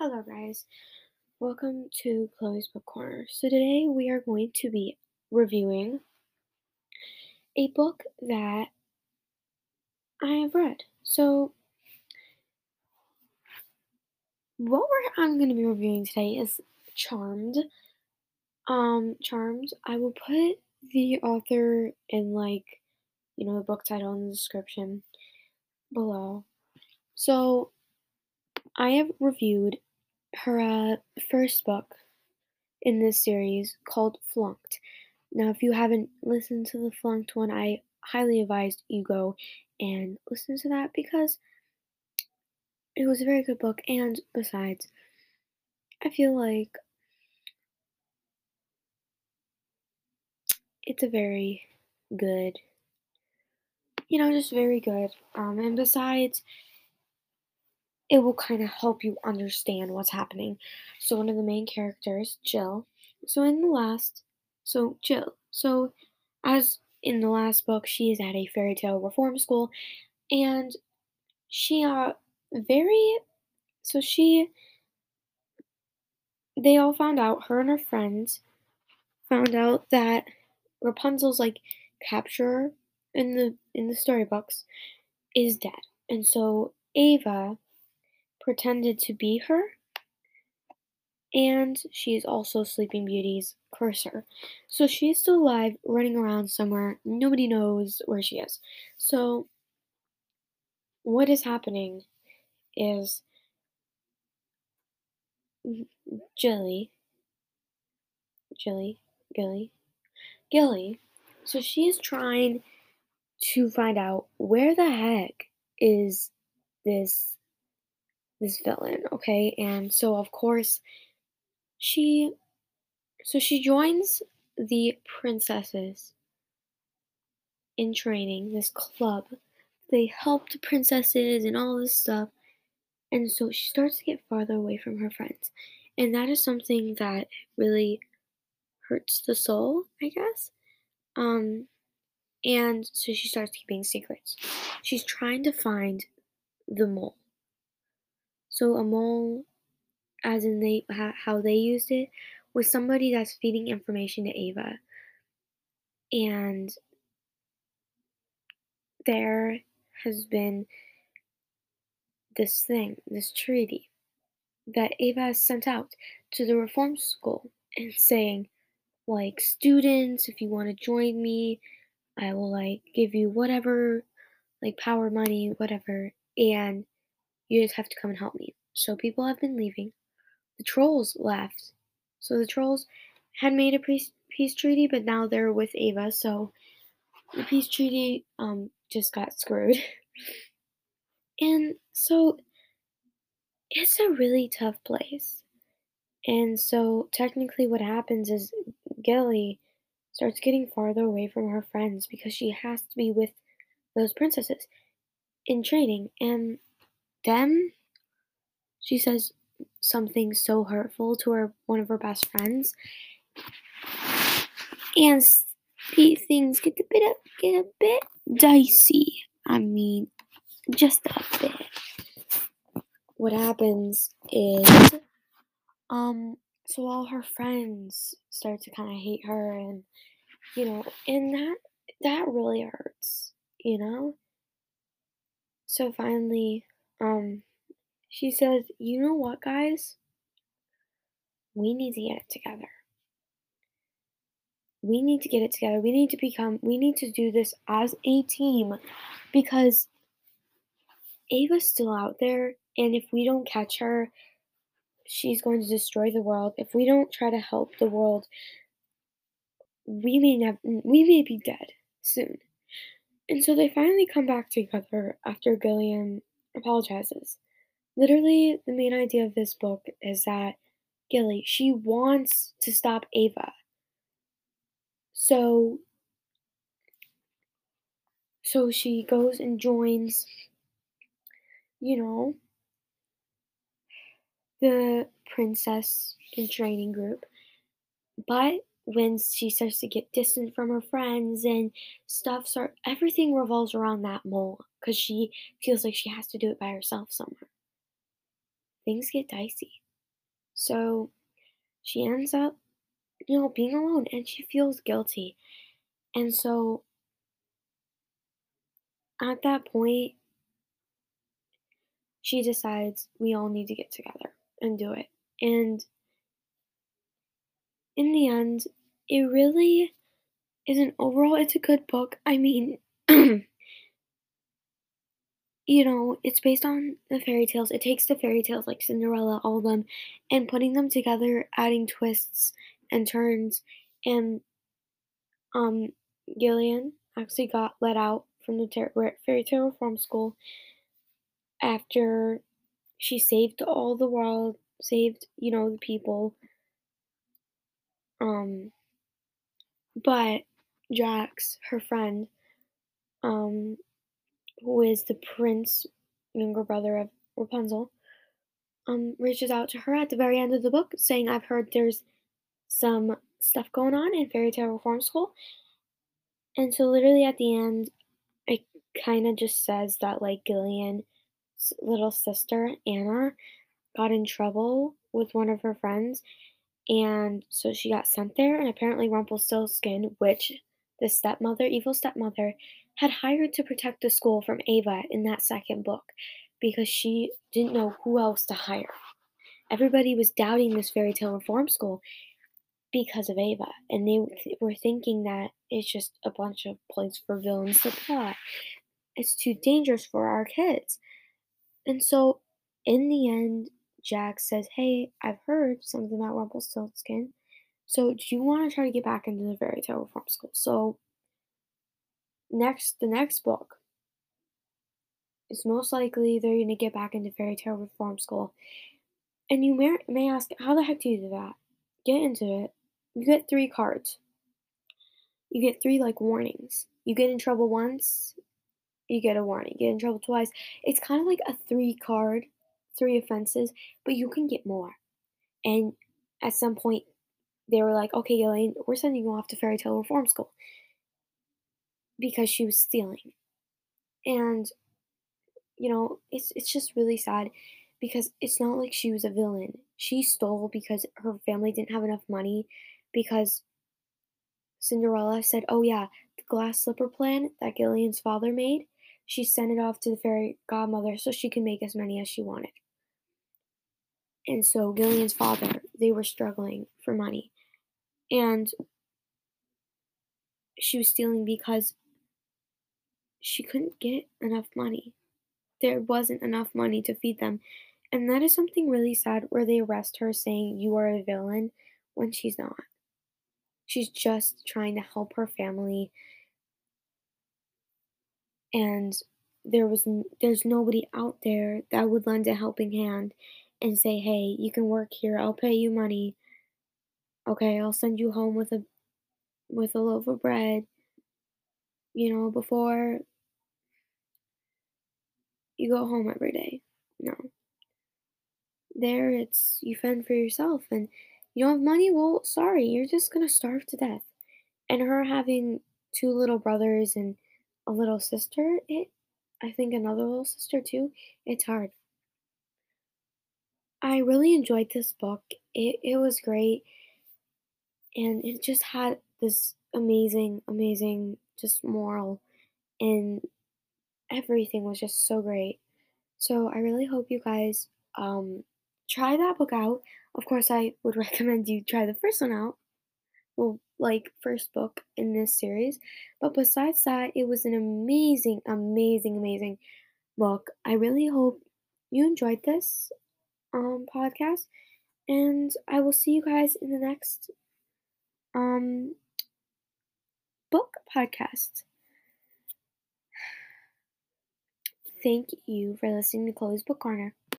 Hello, guys. Welcome to Chloe's Book Corner. So, today we are going to be reviewing a book that I have read. So, what we're, I'm going to be reviewing today is Charmed. Um, Charmed. I will put the author in, like, you know, the book title in the description below. So, I have reviewed her uh, first book in this series called Flunked. Now, if you haven't listened to the Flunked one, I highly advise you go and listen to that because it was a very good book. And besides, I feel like it's a very good, you know, just very good. Um, and besides, it will kind of help you understand what's happening. So one of the main characters, Jill. So in the last, so Jill. So as in the last book, she is at a fairy tale reform school, and she uh very, so she. They all found out. Her and her friends found out that Rapunzel's like capturer in the in the storybooks is dead, and so Ava pretended to be her. And she is also Sleeping Beauty's curser. So she is still alive, running around somewhere. Nobody knows where she is. So, what is happening is Jilly, Jilly, Gilly, Gilly. So she is trying to find out where the heck is this this villain, okay? And so of course she so she joins the princesses in training, this club. They help the princesses and all this stuff. And so she starts to get farther away from her friends. And that is something that really hurts the soul, I guess. Um and so she starts keeping secrets. She's trying to find the mole. So a mole, as in they how they used it, was somebody that's feeding information to Ava. And there has been this thing, this treaty that Ava has sent out to the reform school and saying, like, students, if you want to join me, I will like give you whatever, like power, money, whatever, and you just have to come and help me. So people have been leaving. The trolls left. So the trolls had made a peace, peace treaty, but now they're with Ava. So the peace treaty um, just got screwed. and so it's a really tough place. And so technically, what happens is Gilly starts getting farther away from her friends because she has to be with those princesses in training. And them, she says something so hurtful to her one of her best friends, and things get a bit get a bit dicey. I mean, just a bit. What happens is, um, so all her friends start to kind of hate her, and you know, and that that really hurts, you know. So finally, um, she says, You know what, guys? We need to get it together. We need to get it together. We need to become, we need to do this as a team because Ava's still out there. And if we don't catch her, she's going to destroy the world. If we don't try to help the world, we may never, we may be dead soon. And so they finally come back together after Gillian apologizes. Literally, the main idea of this book is that Gilly, she wants to stop Ava. So so she goes and joins you know the princess in training group. But when she starts to get distant from her friends and stuff start everything revolves around that mole because she feels like she has to do it by herself somewhere things get dicey So she ends up, you know, being alone and she feels guilty. And so at that point, she decides we all need to get together and do it. And in the end, it really is an overall, it's a good book. I mean, you know, it's based on the fairy tales. It takes the fairy tales like Cinderella, all of them, and putting them together, adding twists and turns. And um, Gillian actually got let out from the ter- fairy tale reform school after she saved all the world, saved you know the people. Um, but Jax, her friend, um, who is the prince, younger brother of Rapunzel, um, reaches out to her at the very end of the book saying, I've heard there's some stuff going on in Fairy Tale Reform School. And so, literally, at the end, it kind of just says that, like, Gillian's little sister, Anna, got in trouble with one of her friends. And so she got sent there, and apparently Rumpelstiltskin, which the stepmother, evil stepmother, had hired to protect the school from Ava in that second book because she didn't know who else to hire. Everybody was doubting this fairy tale reform school because of Ava, and they were thinking that it's just a bunch of place for villains to plot. It's too dangerous for our kids. And so, in the end, Jax says, Hey, I've heard something about Rumpelstiltskin. So, do you want to try to get back into the fairy tale reform school? So, next the next book is most likely they're going to get back into fairy tale reform school. And you may, may ask, how the heck do you do that? Get into it. You get three cards. You get three like warnings. You get in trouble once, you get a warning. You get in trouble twice. It's kind of like a three card, three offenses, but you can get more. And at some point, they were like, okay, Elaine, we're sending you off to fairy tale reform school because she was stealing. And you know, it's it's just really sad because it's not like she was a villain. She stole because her family didn't have enough money because Cinderella said, "Oh yeah, the glass slipper plan that Gillian's father made, she sent it off to the fairy godmother so she could make as many as she wanted." And so Gillian's father, they were struggling for money. And she was stealing because she couldn't get enough money. There wasn't enough money to feed them. And that is something really sad where they arrest her saying, You are a villain, when she's not. She's just trying to help her family. And there was there's nobody out there that would lend a helping hand and say, "Hey, you can work here. I'll pay you money. Okay, I'll send you home with a with a loaf of bread." You know, before you go home every day. No. There, it's you fend for yourself, and you don't have money. Well, sorry, you're just gonna starve to death. And her having two little brothers and a little sister, it, I think another little sister too. It's hard. I really enjoyed this book. It it was great, and it just had this amazing, amazing just moral and everything was just so great. So I really hope you guys um, try that book out. Of course, I would recommend you try the first one out. Well, like first book in this series. But besides that, it was an amazing, amazing, amazing book. I really hope you enjoyed this um podcast and I will see you guys in the next um book podcast. Thank you for listening to Chloe's Book Corner.